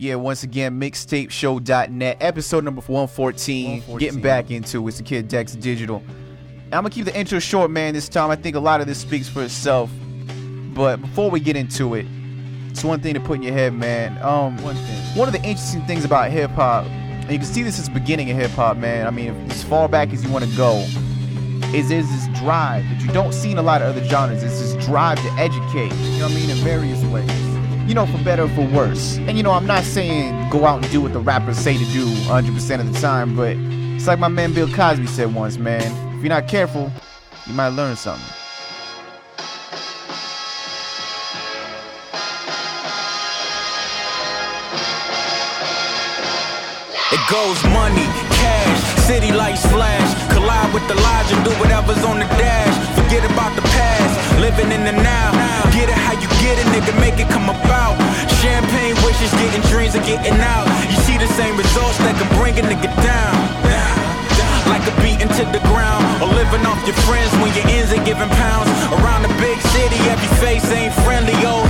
Yeah, once again, mixtapeshow.net, episode number 114. 114. Getting back into it. It's the kid Dex Digital. I'm gonna keep the intro short, man, this time. I think a lot of this speaks for itself. But before we get into it, it's one thing to put in your head, man. Um, One thing. one of the interesting things about hip hop, and you can see this is the beginning of hip hop, man. I mean, as far back as you want to go, is there's this drive that you don't see in a lot of other genres. It's this drive to educate. You know what I mean? In various ways. You know, for better or for worse. And you know, I'm not saying go out and do what the rappers say to do 100% of the time, but it's like my man Bill Cosby said once, man. If you're not careful, you might learn something. It goes money, cash, city lights flash, collide with the lodge and do whatever's on the dash. Forget about the past, living in the now. Get it how you get it, nigga, make it come about. Champagne wishes, getting dreams of getting out. You see the same results that can bring a nigga down. Like a beating to the ground, or living off your friends when your ends are giving pounds. Around the big city, every face ain't friendly. Old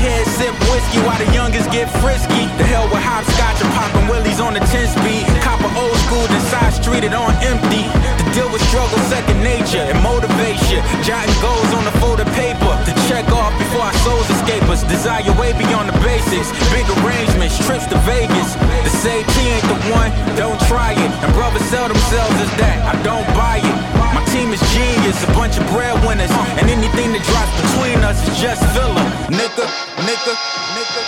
whiskey while the youngest get frisky. The hell with hopscotch and popping willies on the 10 speed. Copper old school, then side streeted on empty. The deal with struggle, second nature, and motivate you. Jotting goals on the folded paper to check off before our souls escape us. Desire way beyond the basics. Big arrangements, trips to Vegas. The say T ain't the one, don't try it. And brothers sell themselves as that, I don't buy it. Team is genius, a bunch of breadwinners. And anything that drops between us is just filler. Nigga, nigga, nigga.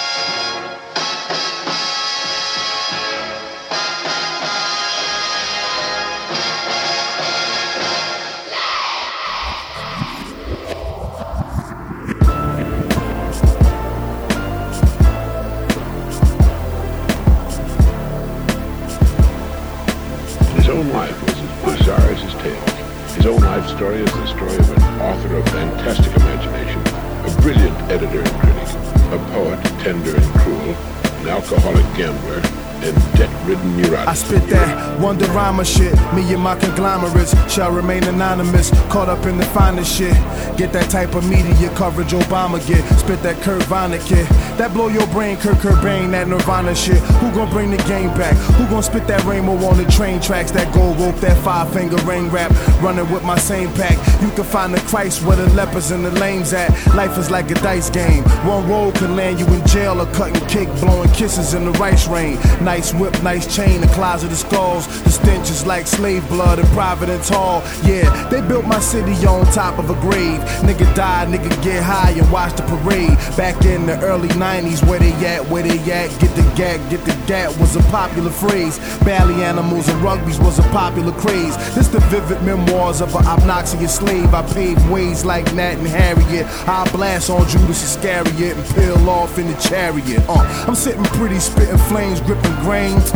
His own life was as bizarre as his tales. His own life story is the story of an author of fantastic imagination, a brilliant editor and critic, a poet tender and cruel, an alcoholic gambler, and debt-ridden neurotic. I spit that Wonderama shit. Me and my conglomerates shall remain anonymous. Caught up in the finest shit. Get that type of media coverage Obama get. Spit that Kurt Vonnegut. That blow your brain, Kurt Cobain, that Nirvana shit. Who gon' bring the game back? Who gon' spit that rainbow on the train tracks? That gold rope, that five finger ring rap. Running with my same pack. You can find the Christ where the lepers and the lames at. Life is like a dice game. One roll can land you in jail or cutting kick, blowing kisses in the rice rain. Nice whip, nice chain, a closet of skulls. The stench is like slave blood in Providence Hall. Yeah, they built my city on top of a grave. Nigga die, nigga get high and watch the parade. Back in the early 90s, where they at, where they at, get the gag, get the gat was a popular phrase. Bally animals and rugbies was a popular craze. This the vivid memoirs of an obnoxious slave. I paved ways like Nat and Harriet. I blast on Judas Iscariot and peel off in the chariot. Uh, I'm sitting pretty, spitting flames, gripping grains.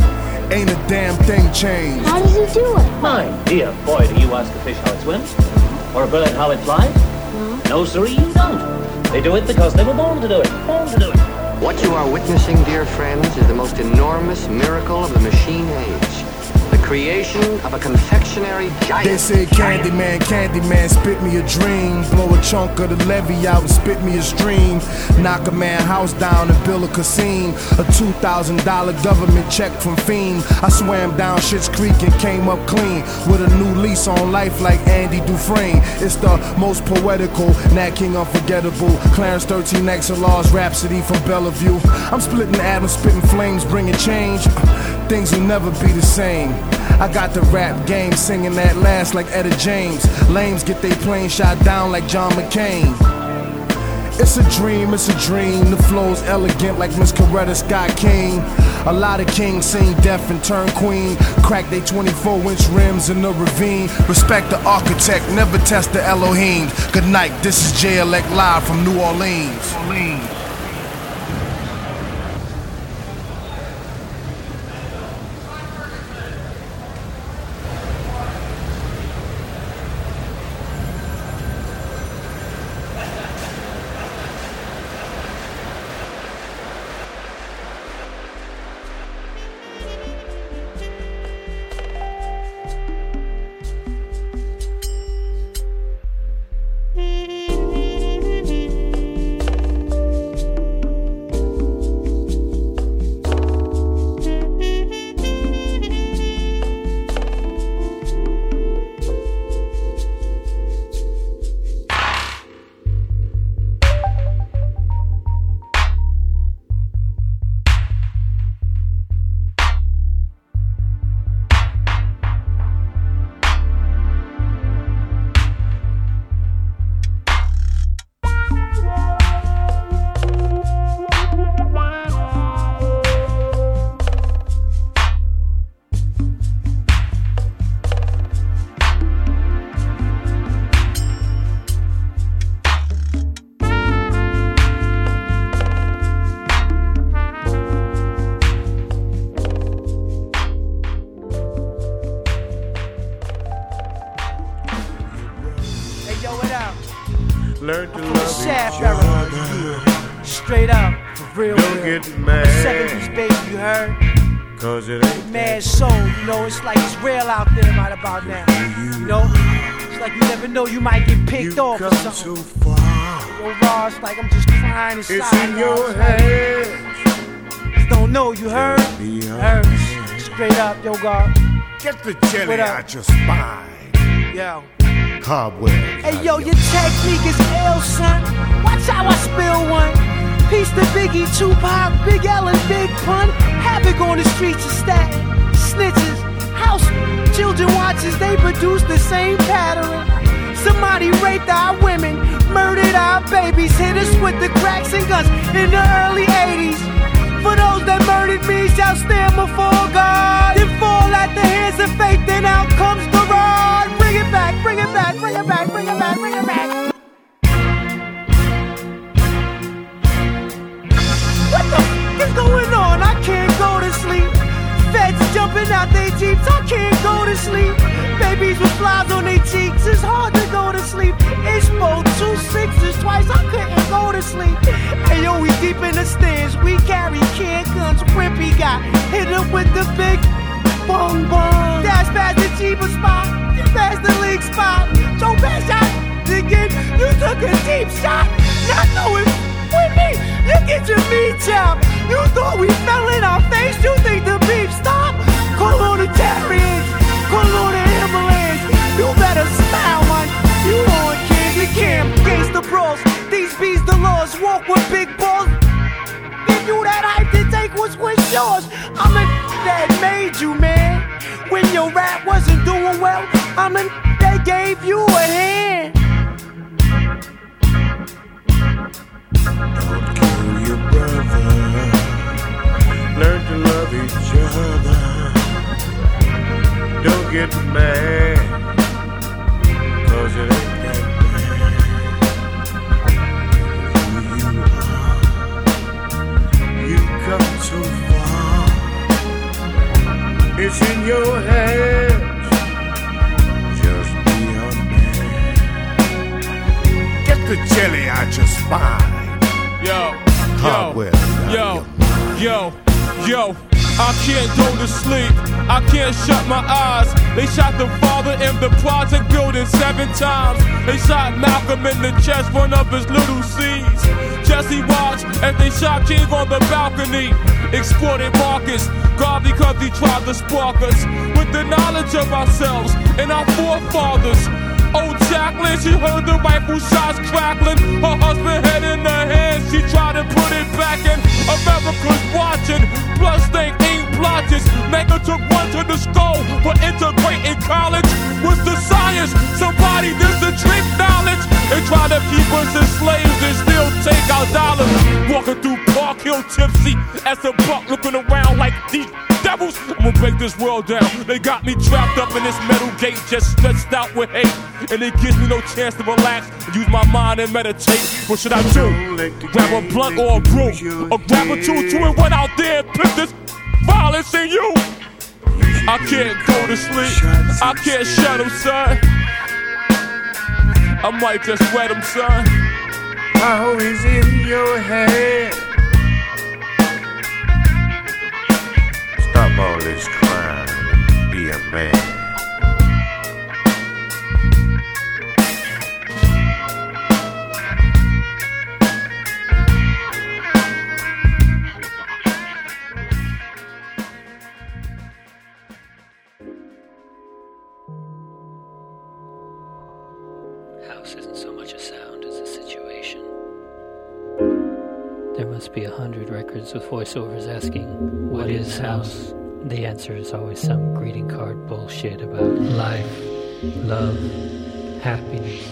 Ain't a damn thing changed. How does he do it? My dear boy, do you ask a fish how it swims? Or a bird how it flies? No. Sirree, you don't. They do it because they were born to do it. Born to do it. What you are witnessing, dear friends, is the most enormous miracle of the machine age. Creation of a confectionery giant. They say Candyman, Candyman, spit me a dream. Blow a chunk of the levy out and spit me a stream. Knock a man house down and build a casino. A $2,000 government check from Fiend. I swam down Shit's Creek and came up clean. With a new lease on life like Andy Dufresne. It's the most poetical, Nat King unforgettable. Clarence 13 XLR's Rhapsody from Bellevue. I'm splitting atoms, spitting flames, bringing change. Things will never be the same. I got the rap game singing that last like Etta James. Lames get they plane shot down like John McCain. It's a dream, it's a dream. The flow's elegant like Miss Coretta Scott King. A lot of kings sing deaf and turn queen. Crack they 24 inch rims in the ravine. Respect the architect, never test the Elohim. Good night, this is JLX live from New Orleans. Orleans. Know you might get picked you off or come something. too far. Yo, it's like I'm just crying inside. It's in your hands. Don't know, you heard? Heard. Straight up, yo, God. Get the jelly out your spine. Yo. Cobweb. Hey yo, your technique is ill, son. Watch how I spill one. Peace to Biggie, Tupac, Big L, and Big Pun. Havoc on the streets of stat. Snitches, house children watches, they produce the same pattern. Somebody raped our women, murdered our babies, hit us with the cracks and guns in the early 80s. For those that murdered me shall stand before God. Then fall at the hands of faith, then out comes the rod. Bring it back, bring it back, bring it back, bring it back, bring it back. What the f is going on? I can't go to sleep. Feds jumping out their jeeps, I can't go to sleep. Babies with flies on their cheeks, it's hard to go to sleep. It's both two sixes twice, I couldn't go to sleep. Hey yo, we deep in the stands, we carry can guns. Wimpy got hit up with the big bong bong. Dash past the Jeeba spot, you past the league spot. Joe Bass shot again, you took a deep shot, not knowing doing well, I'm the that gave you a hand. Don't kill your brother. Learn to love each other. Don't get mad. Cause it ain't that bad. Who you are. You've come too far. It's in your hands. The jelly out your spine. Yo, Cobweb yo, yo, yo, yo. I can't go to sleep. I can't shut my eyes. They shot the father in the project building seven times. They shot Malcolm in the chest, one of his little seeds. Jesse watched as they shot King on the balcony. Exploited Marcus, God because he tried to spark us with the knowledge of ourselves and our forefathers. Oh, Jacqueline, she heard the rifle shots crackling. Her husband head in the hands. She tried to put it back in. America's watching. Bloodstained ink blotches. Medgar took one to the skull for integrating college. What's the science? Somebody does the trick knowledge. They try to keep us as slaves and still take our dollars. Walking through Park Hill tipsy as a buck looking around like these devils. I'm gonna break this world down. They got me trapped up in this metal gate, just stretched out with hate. And it gives me no chance to relax, use my mind and meditate. What should I do? Grab a blunt or a brew? Or grab a two, two and one out there and put this violence in you? I can't go to sleep. I can't shut him, son. I might just wet him, son. How is in your head? Must be a hundred records with voiceovers asking, What is house? The answer is always some greeting card bullshit about life, love, happiness.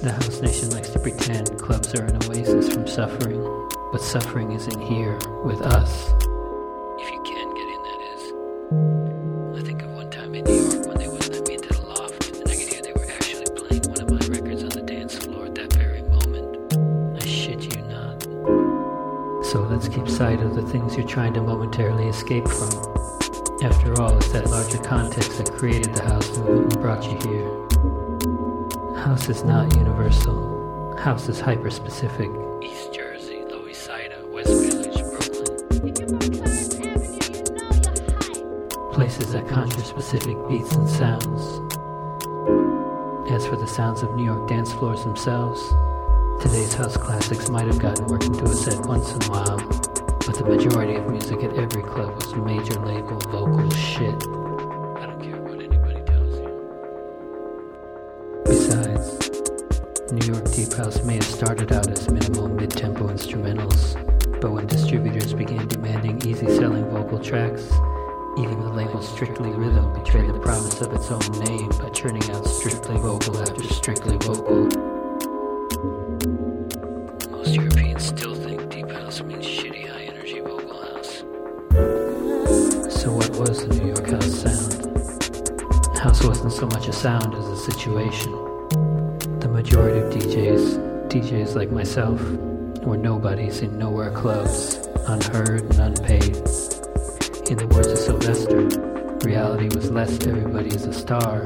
The House Nation likes to pretend clubs are an oasis from suffering, but suffering isn't here with us. If you can get in, that is. Keep sight of the things you're trying to momentarily escape from. After all, it's that larger context that created the house movement and brought you here. House is not universal. House is hyper specific. East Jersey, Lower East Side, uh, West Village, Brooklyn. Places that conjure specific beats and sounds. As for the sounds of New York dance floors themselves, today's house classics might have gotten work into a set once in a while, but the majority of music at every club was major label vocal shit. I don't care what anybody tells you. Besides, New York Deep House may have started out as minimal mid-tempo instrumentals, but when distributors began demanding easy-selling vocal tracks, even the label Strictly Rhythm betrayed the promise of its own name by churning out strictly vocal after strictly vocal. Think House means shitty high energy vocal house. So what was the New York House sound? House wasn't so much a sound as a situation. The majority of DJs, DJs like myself, were nobodies in nowhere clubs, unheard and unpaid. In the words of Sylvester, reality was less everybody is a star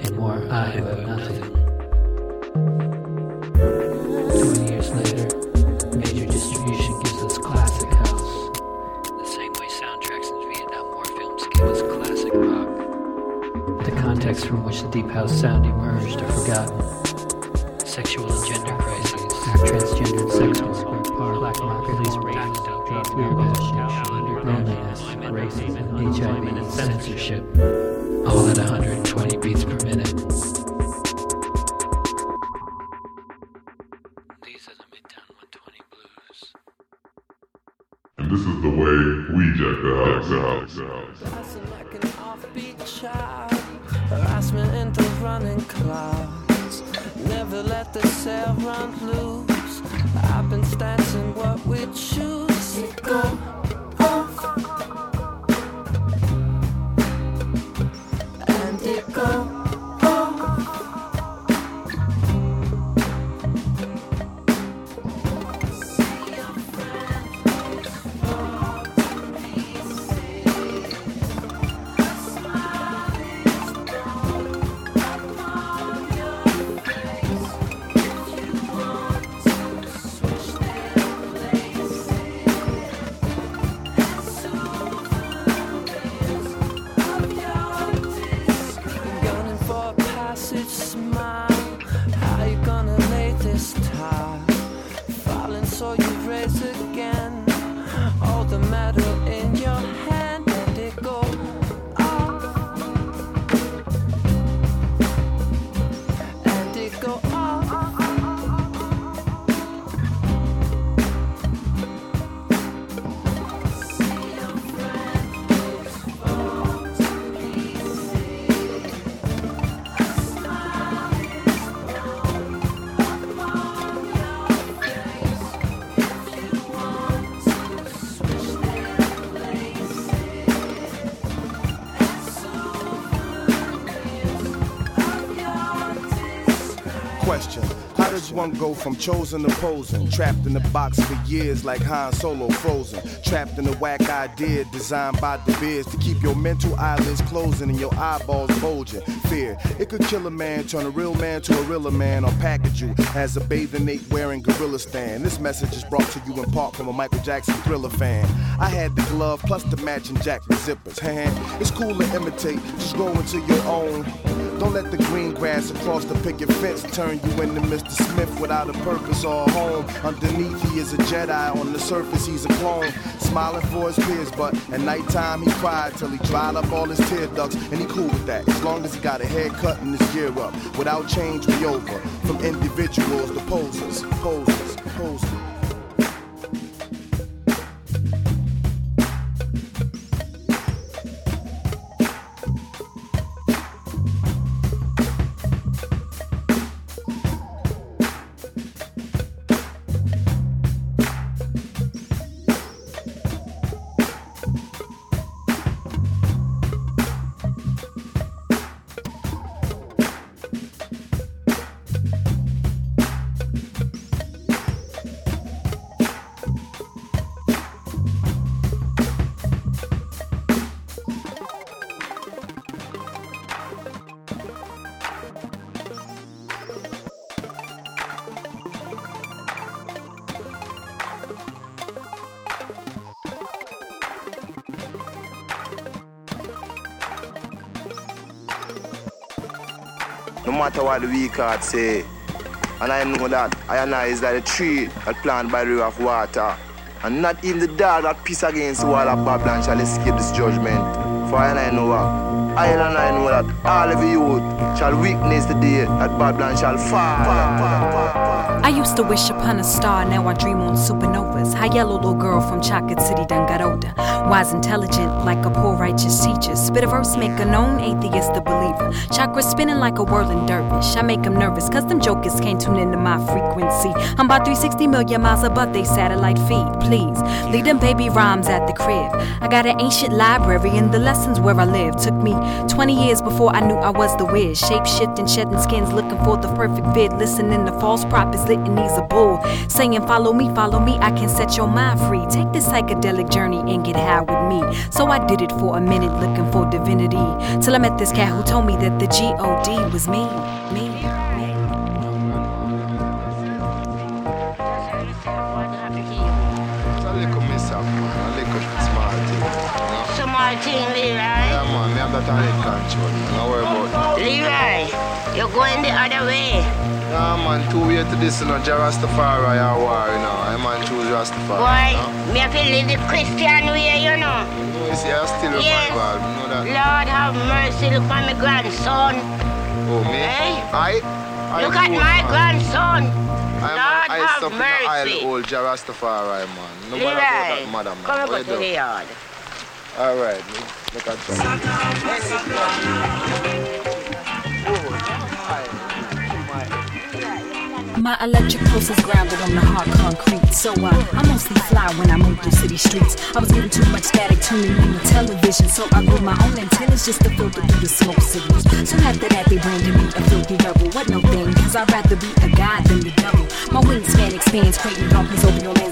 and more I have nothing. Which the deep house sound emerged are forgotten. Sexual and gender crises, transgendered sex work, black market, police rape, drug loneliness, racism, HIV, and censorship, all at 120 beats per minute. These are the Midtown 120 blues. And this is the way we jack the house. The the house. Like an offbeat child, harassment in the running clouds. Never let the sail run loose. I've been stancing what we choose. It go off. And it go go from chosen to posing? Trapped in a box for years like Han Solo frozen. Trapped in a whack idea designed by the Beers to keep your mental eyelids closing and your eyeballs bulging. Fear, it could kill a man, turn a real man to a realer man, or package you as a bathing ape wearing gorilla stand. This message is brought to you in part from a Michael Jackson thriller fan. I had the glove plus the matching jacket zippers. it's cool to imitate, just grow into your own. Don't let the green grass across the picket fence turn you into Mr. Smith without a purpose or a home. Underneath, he is a Jedi. On the surface, he's a clone. Smiling for his peers, but at nighttime, he cried till he dried up all his tear ducts. And he cool with that, as long as he got a haircut and his gear up. Without change, we over. From individuals to posers, posers, posers. No matter what the weak heart say. And I know that I and I is like a tree that planted by the river of water. And not even the dog that piss against the wall of Babylon shall escape this judgment. For I and I know what? I and I know that all of you shall witness the day that Babylon shall fall. I used to wish upon a star, now I dream on supernovas. High yellow little girl from Chocolate City done got older. Wise, intelligent, like a poor righteous teacher. Spit a verse, make a known atheist a believer. Chakra spinning like a whirling dervish. I make them nervous, cause them jokers can't tune into my frequency. I'm about 360 million miles above they satellite feed. Please, leave them baby rhymes at the crib. I got an ancient library and the lessons where I live. Took me 20 years before I knew I was the wiz. Shape shifting, shedding skins, looking for the perfect fit. Listening to false prophets, litanies a bull. Saying, Follow me, follow me, I can set your mind free. Take this psychedelic journey and get high with me. So I did it for a minute, looking for divinity. Till I met this cat who told me that the G O D was me. Me. Small thing, Leroy. Yeah, man, me have that on head control. Don't worry about it. Leroy, you're going the other way. Yeah, man, two way to this, you know, Rastafari or war, you know. I man choose Rastafari. Boy, you know? me have to live the Christian way, you know. You see, I still Yes. my God, you know that. Lord have mercy, look at my grandson. Oh, me? Hey? I? I Look at my man. grandson. I'm Lord an ice have up in the aisle, mercy. old Rastafari, man. No matter about that, Leroy, madam. come man. over What to you the do? yard. All right, look at My electric pulse is grounded on the hard concrete. So uh, I mostly fly when I move through city streets. I was getting too much static tuning in the television. So I grew my own antennas just to filter through the smoke signals. Soon after that, they branded me a filthy rebel. What no thing, cause I'd rather be a god than the devil. My wingspan expands, creating darkness over your them.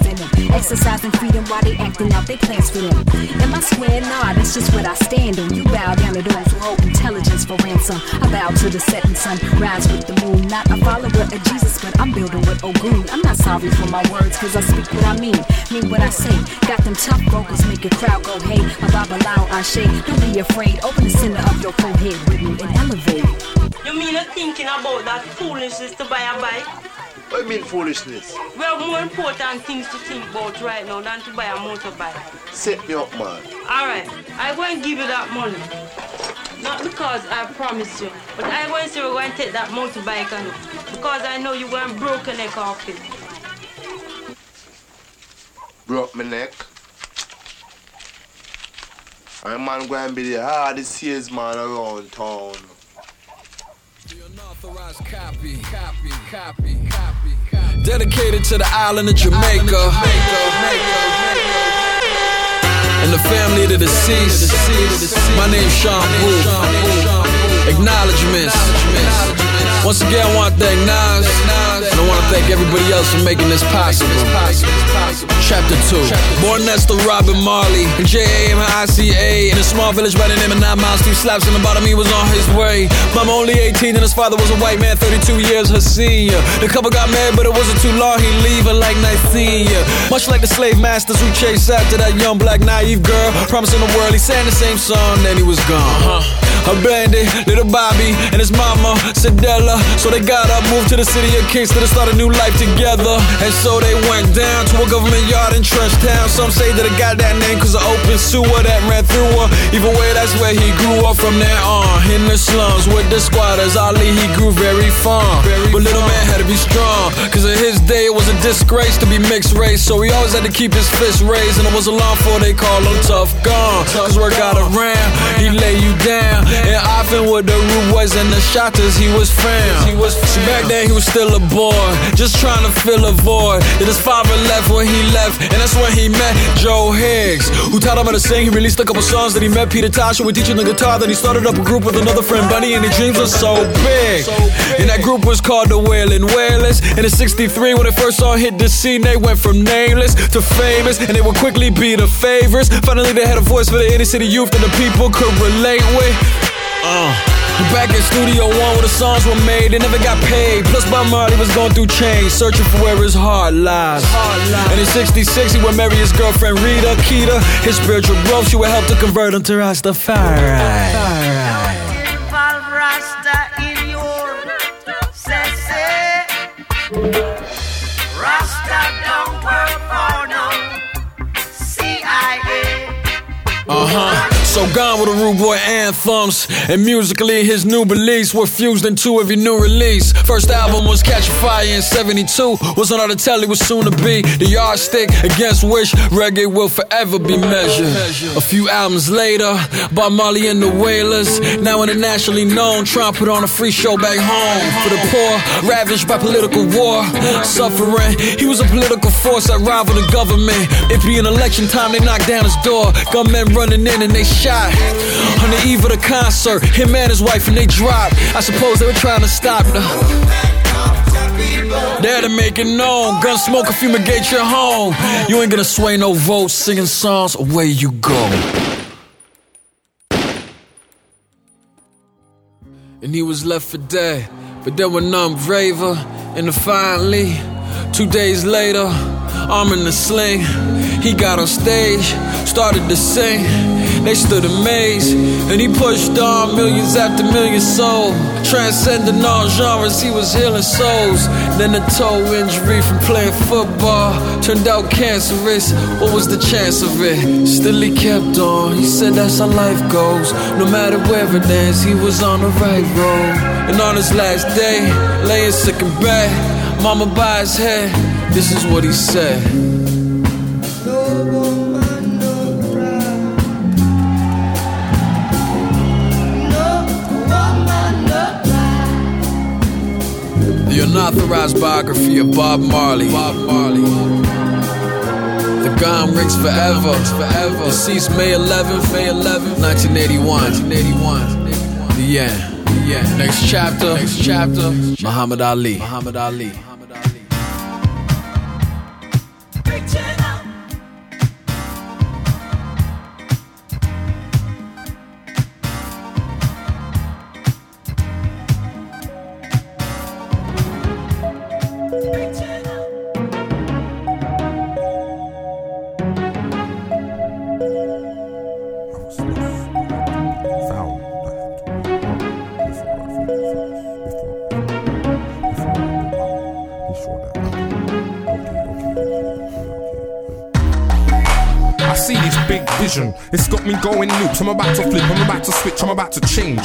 Exercising freedom while they acting out their plans for them. Am I square? Nah, that's just what I stand on. You bow down to those who hold intelligence for ransom. I bow to the setting sun, rise with the moon. Not a follower of Jesus, but I'm building with Ogun. I'm not sorry for my words, cause I speak what I mean. Mean what I say. Got them tough vocals, make a crowd go hey. A babalawo, Ashe. Don't be afraid. Open the center of your forehead with me and elevate. You mean you're thinking about that foolishness to buy a bike? What you mean foolishness? We have more important things to think about right now than to buy a motorbike. Set me up, man. Alright, going to give you that money. Not because I promised you, but I'm going to say we're going to take that motorbike and because I know you're going to broke your neck off it. Broke my neck. I'm man going to be the hardest salesman around town. Copy, copy, copy, copy, Dedicated to the island of Jamaica. And the family of the deceased. My name's Sean Booth. Acknowledgements. Once again, I want to thank Nas. And I want to thank everybody else for making this possible. Chapter 2. Born Nesta Robert Marley and J-A-M-I-C-A in a small village by the name of Nine Miles. Two slaps in the bottom, he was on his way. Mama only 18 and his father was a white man, 32 years her senior. The couple got married, but it wasn't too long, he leave like 19. Much like the slave masters who chased after that young black naive girl, promising the world, he sang the same song, then he was gone. A bandit, little Bobby, and his mama, Cedella. So they got up, moved to the city of Kingston to start a new life together. And so they went down to a government yard in Trench Town. Some say that it got that name cause of open sewer that ran through her. Even way, that's where he grew up from there on. In the slums with the squatters, Ali, he grew very fond. But little man had to be strong. Cause in his day, it was a disgrace to be mixed race. So he always had to keep his fist raised. And it was a long for they call him Tuff Gong. Cause word got around, he lay you. And with the rude boys and the shotters, he was found. He was See, back then he was still a boy, just trying to fill a void. Then his father left when he left, and that's when he met Joe Higgs, who taught him how to sing. He released a couple songs that he met Peter Tosh, who was teaching the guitar. Then he started up a group with another friend, Bunny, and the dreams were so big. And that group was called the Wailing Wailers. And in '63, when they first song hit the scene, they went from nameless to famous, and they would quickly be the favorites. Finally, they had a voice for the inner city youth that the people could relate with. Uh. Back in Studio One where the songs were made, they never got paid. Plus, Bob Marley was going through change, searching for where his heart lies. Heart lies. And in 66, he would marry his girlfriend Rita Keita. His spiritual growth, she would help to convert him to Rastafari. Uh huh. So gone with the rude boy anthems. And musically, his new beliefs were fused into every new release. First album was Catch a Fire in 72. Was on the telly, was soon to be the yardstick against which reggae will forever be measured. A few albums later, by Marley and the Wailers. Now internationally known, trying to put on a free show back home. For the poor, ravaged by political war, suffering. He was a political force that rivaled the government. It being election time, they knocked down his door. Gunmen running in and they shot. On the eve of the concert, him and his wife and they dropped. I suppose they were trying to stop the. There to make it known. Gun smoke, fumigate your home. You ain't gonna sway no votes, singing songs, away you go. And he was left for dead, but there were none braver. And finally, two days later, arm in the sling, he got on stage, started to sing. They stood amazed, and he pushed on millions after millions sold. Transcending all genres, he was healing souls. Then a toe injury from playing football turned out cancerous. What was the chance of it? Still, he kept on. He said that's how life goes. No matter where it ends, he was on the right road. And on his last day, laying sick in bed, mama by his head, this is what he said. Unauthorized biography of Bob Marley. Bob Marley. The gun rings forever. forever. Deceased May 11th, May 11th, 1981. 1981. The end. End. Next chapter. Next chapter. Muhammad Ali. Muhammad Ali. I see this big vision. It's got me going loops. I'm about to flip, I'm about to switch, I'm about to change.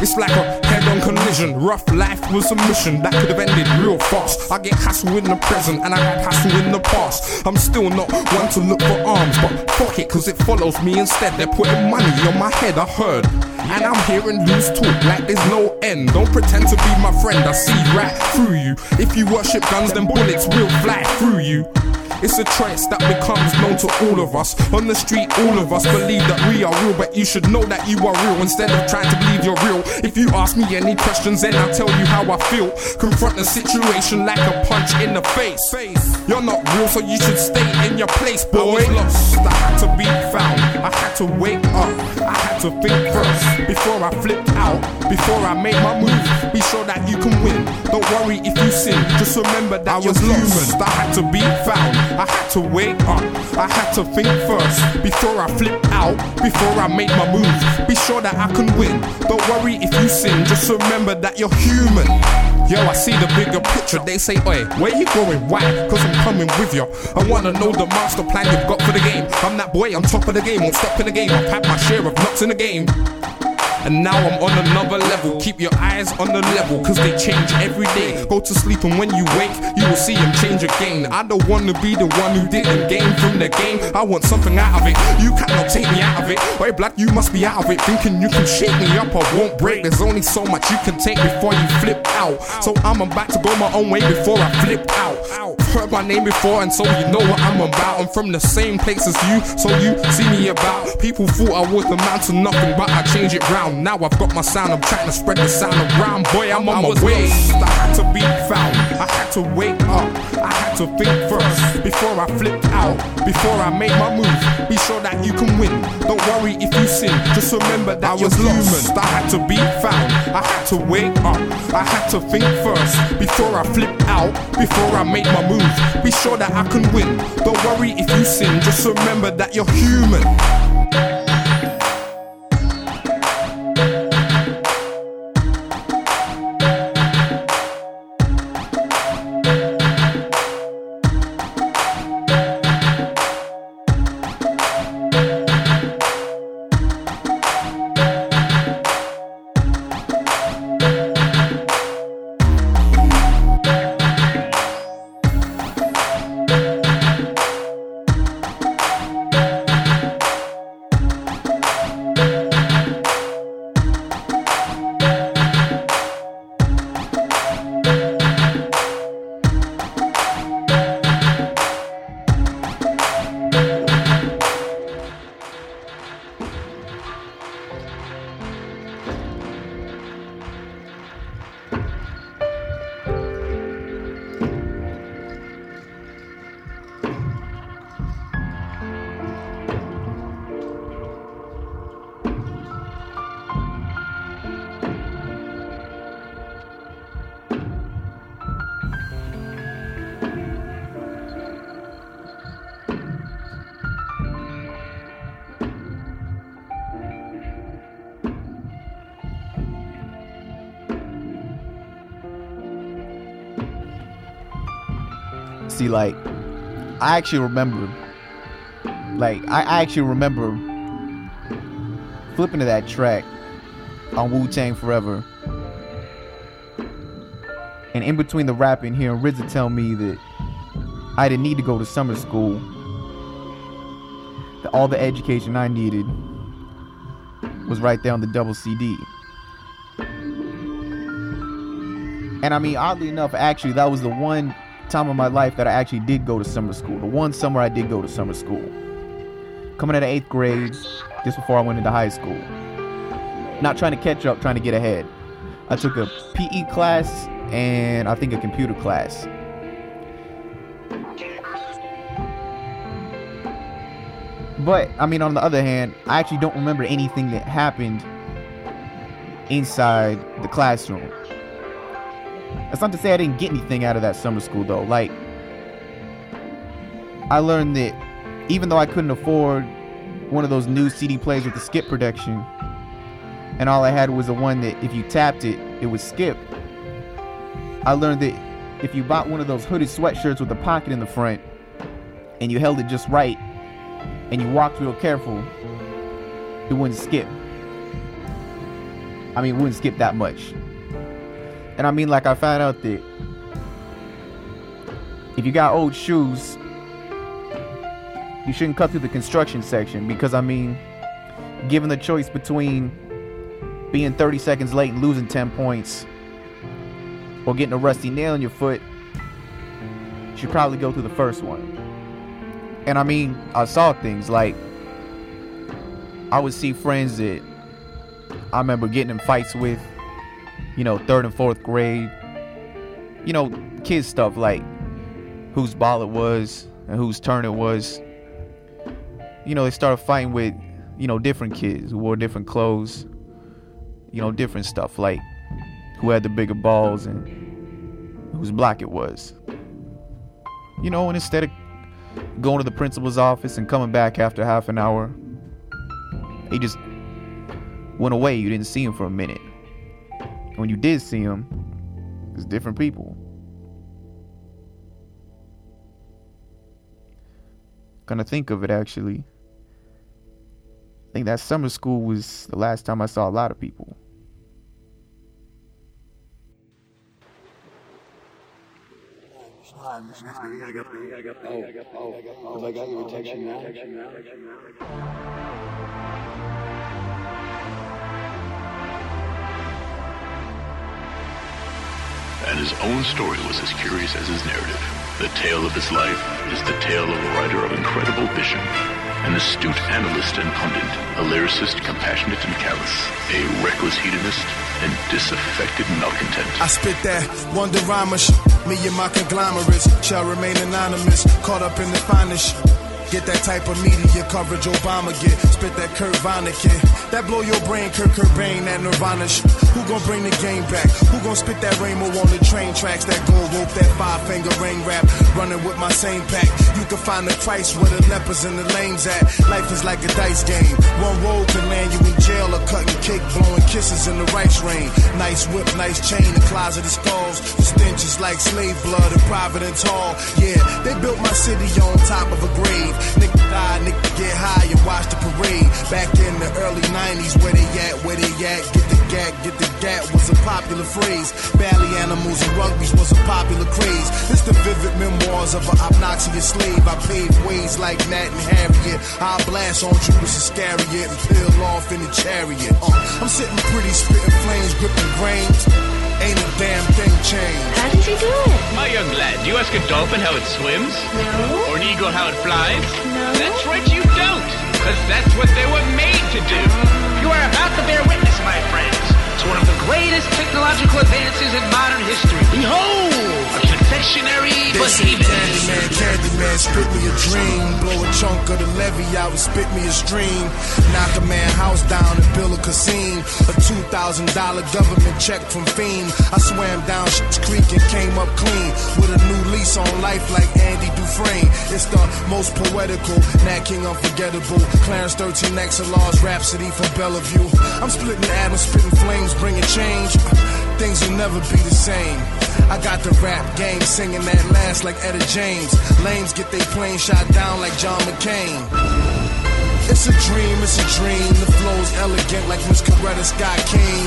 It's like a head on collision. Rough life was a mission that could have ended real fast. I get hassle in the present and I had hassle in the past. I'm still not one to look for arms, but fuck it, cause it follows me instead. They're putting money on my head, I heard. And I'm hearing loose talk like there's no end. Don't pretend to be my friend, I see right through you. If you worship guns, then bullets will fly through you. It's a choice that becomes known to all of us. On the street, all of us believe that we are real, but you should know that you are real instead of trying to believe you're real. If you ask me any questions, then I'll tell you how I feel. Confront the situation like a punch in the face. You're not real, so you should stay in your place, boy. I was lost, I had to be found. I had to wake up. I had to think first before I flipped out. Before I made my move, be sure that you can win. Don't worry if you sin, just remember that I was human. I had to be found. I had to wake up. I had to think first before I flip out. Before I made my move, be sure that I can win. Don't worry if you sin, just remember that you're human. Yo, I see the bigger picture. They say, Oi, where you going? Why? Cause I'm coming with you. I wanna know the master plan you've got for the game. I'm that boy, I'm top of the game, won't stop in the game. I've had my share of knocks in the game. And now I'm on another level. Keep your eyes on the level, cause they change every day. Go to sleep, and when you wake, you will see them change again. I don't wanna be the one who didn't gain from the game. I want something out of it. You cannot take me out of it. Wait, black, you must be out of it. Thinking you can shake me up, I won't break. There's only so much you can take before you flip out. So I'm about to go my own way before I flip out. Heard my name before, and so you know what I'm about. I'm from the same place as you, so you see me about. People thought I was the man to nothing, but I change it round. Now I've got my sound, I'm trying to spread the sound around. Boy, I'm on my way. I had to be found, I had to wake up, I had to think first before I flipped out, before I made my move. Be sure that you can win. Don't worry if you sin, just remember that I was human. I had to be found, I had to wake up, I had to think first before I flipped out, before I made my move. Be sure that I can win. Don't worry if you sin, just remember that you're human. See, like, I actually remember, like, I, I actually remember flipping to that track on Wu Tang Forever. And in between the rapping, hearing RZA tell me that I didn't need to go to summer school, that all the education I needed was right there on the double CD. And I mean, oddly enough, actually, that was the one time of my life that I actually did go to summer school. The one summer I did go to summer school. Coming out of eighth grade, just before I went into high school. Not trying to catch up, trying to get ahead. I took a PE class and I think a computer class. But, I mean, on the other hand, I actually don't remember anything that happened inside the classroom. That's not to say I didn't get anything out of that summer school, though. Like, I learned that even though I couldn't afford one of those new CD players with the skip protection, and all I had was the one that if you tapped it, it would skip. I learned that if you bought one of those hooded sweatshirts with a pocket in the front, and you held it just right, and you walked real careful, it wouldn't skip. I mean, it wouldn't skip that much. And I mean, like, I found out that if you got old shoes, you shouldn't cut through the construction section because, I mean, given the choice between being 30 seconds late and losing 10 points or getting a rusty nail in your foot, you should probably go through the first one. And I mean, I saw things like I would see friends that I remember getting in fights with, you know, third and fourth grade. You know, kids stuff like whose ball it was and whose turn it was. You know, they started fighting with, you know, different kids who wore different clothes. You know, different stuff like who had the bigger balls and whose block it was. You know, and instead of going to the principal's office and coming back after half an hour. He just went away. You didn't see him for a minute. When you did see them, it's different people. Gonna think of it actually. I think that summer school was the last time I saw a lot of people. Oh, I got your attention now. And his own story was as curious as his narrative. The tale of his life is the tale of a writer of incredible vision, an astute analyst and pundit, a lyricist compassionate and callous, a reckless hedonist, and disaffected malcontent. I spit that Wonderama sh- Me and my conglomerates shall remain anonymous, caught up in the finest Get that type of media coverage Obama get. Spit that Kurt Vonnegut. That blow your brain, Kurt Cobain, that Nirvana sh- Who gon' bring the game back? Who gon' spit that rainbow on the train tracks? That gold rope, that five finger ring rap. Running with my same pack. You can find the Christ where the lepers and the lames at. Life is like a dice game. One roll can land you in jail or cutting cake, blowing kisses in the rice rain. Nice whip, nice chain, the closet of skulls. The stench is like slave blood in Providence Hall. Yeah, they built my city on top of a grave. Nigga die, nigga get high and watch the parade. Back in the early 90s, where they at, where they at, get the gat, get the gat was a popular phrase. Bally animals and rugbies was a popular craze. This the vivid memoirs of an obnoxious slave. I paved ways like Nat and Harriet. I'll blast on Judas Iscariot and peel off in the chariot. Uh, I'm sitting pretty, spitting flames, gripping grains. Ain't a damn thing changed. How did you do it? My young lad, do you ask a dolphin how it swims? No. Or an eagle how it flies? No. That's right, you don't. Because that's what they were made to do. You are about to bear witness, my friends, to one of the greatest technological advances in modern history. Behold, confectionery say behemoth. Candyman, Candyman, spit me a dream. Blow a chunk of the levy out and spit me a stream. Knock a man house down and build a casino. A two thousand dollar government check from FEMA. I swam down Shit's Creek and came up clean with a new lease on life like Andy Dufresne. It's the most poetical, Nat King unforgettable. Clarence 13 XLR's Rhapsody from Bellevue. I'm splitting atoms, spitting flames, bringing change. Things will never be the same. I got the rap game singing that last like Etta James. Lames get they plane shot down like John McCain. It's a dream, it's a dream. The flow's elegant like Miss Coretta Scott King.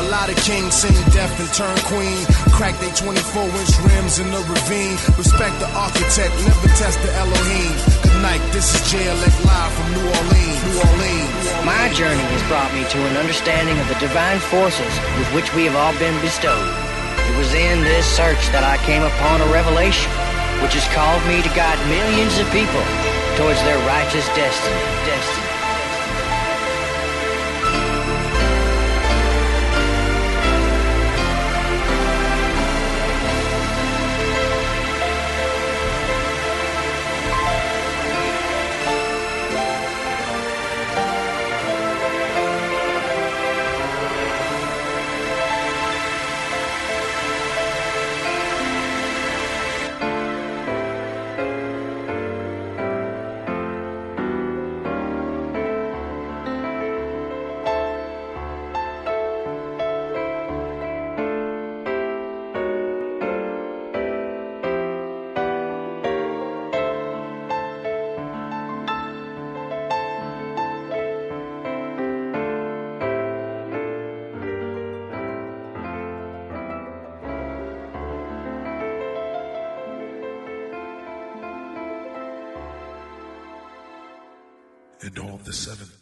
A lot of kings sing deaf and turn queen. Crack they 24 inch rims in the ravine. Respect the architect, never test the Elohim. Good night, this is JLX live from New Orleans. New Orleans. My journey has brought me to an understanding of the divine forces with which we have all been bestowed. It was in this search that I came upon a revelation, which has called me to guide millions of people towards their righteous destiny. Destiny. The seventh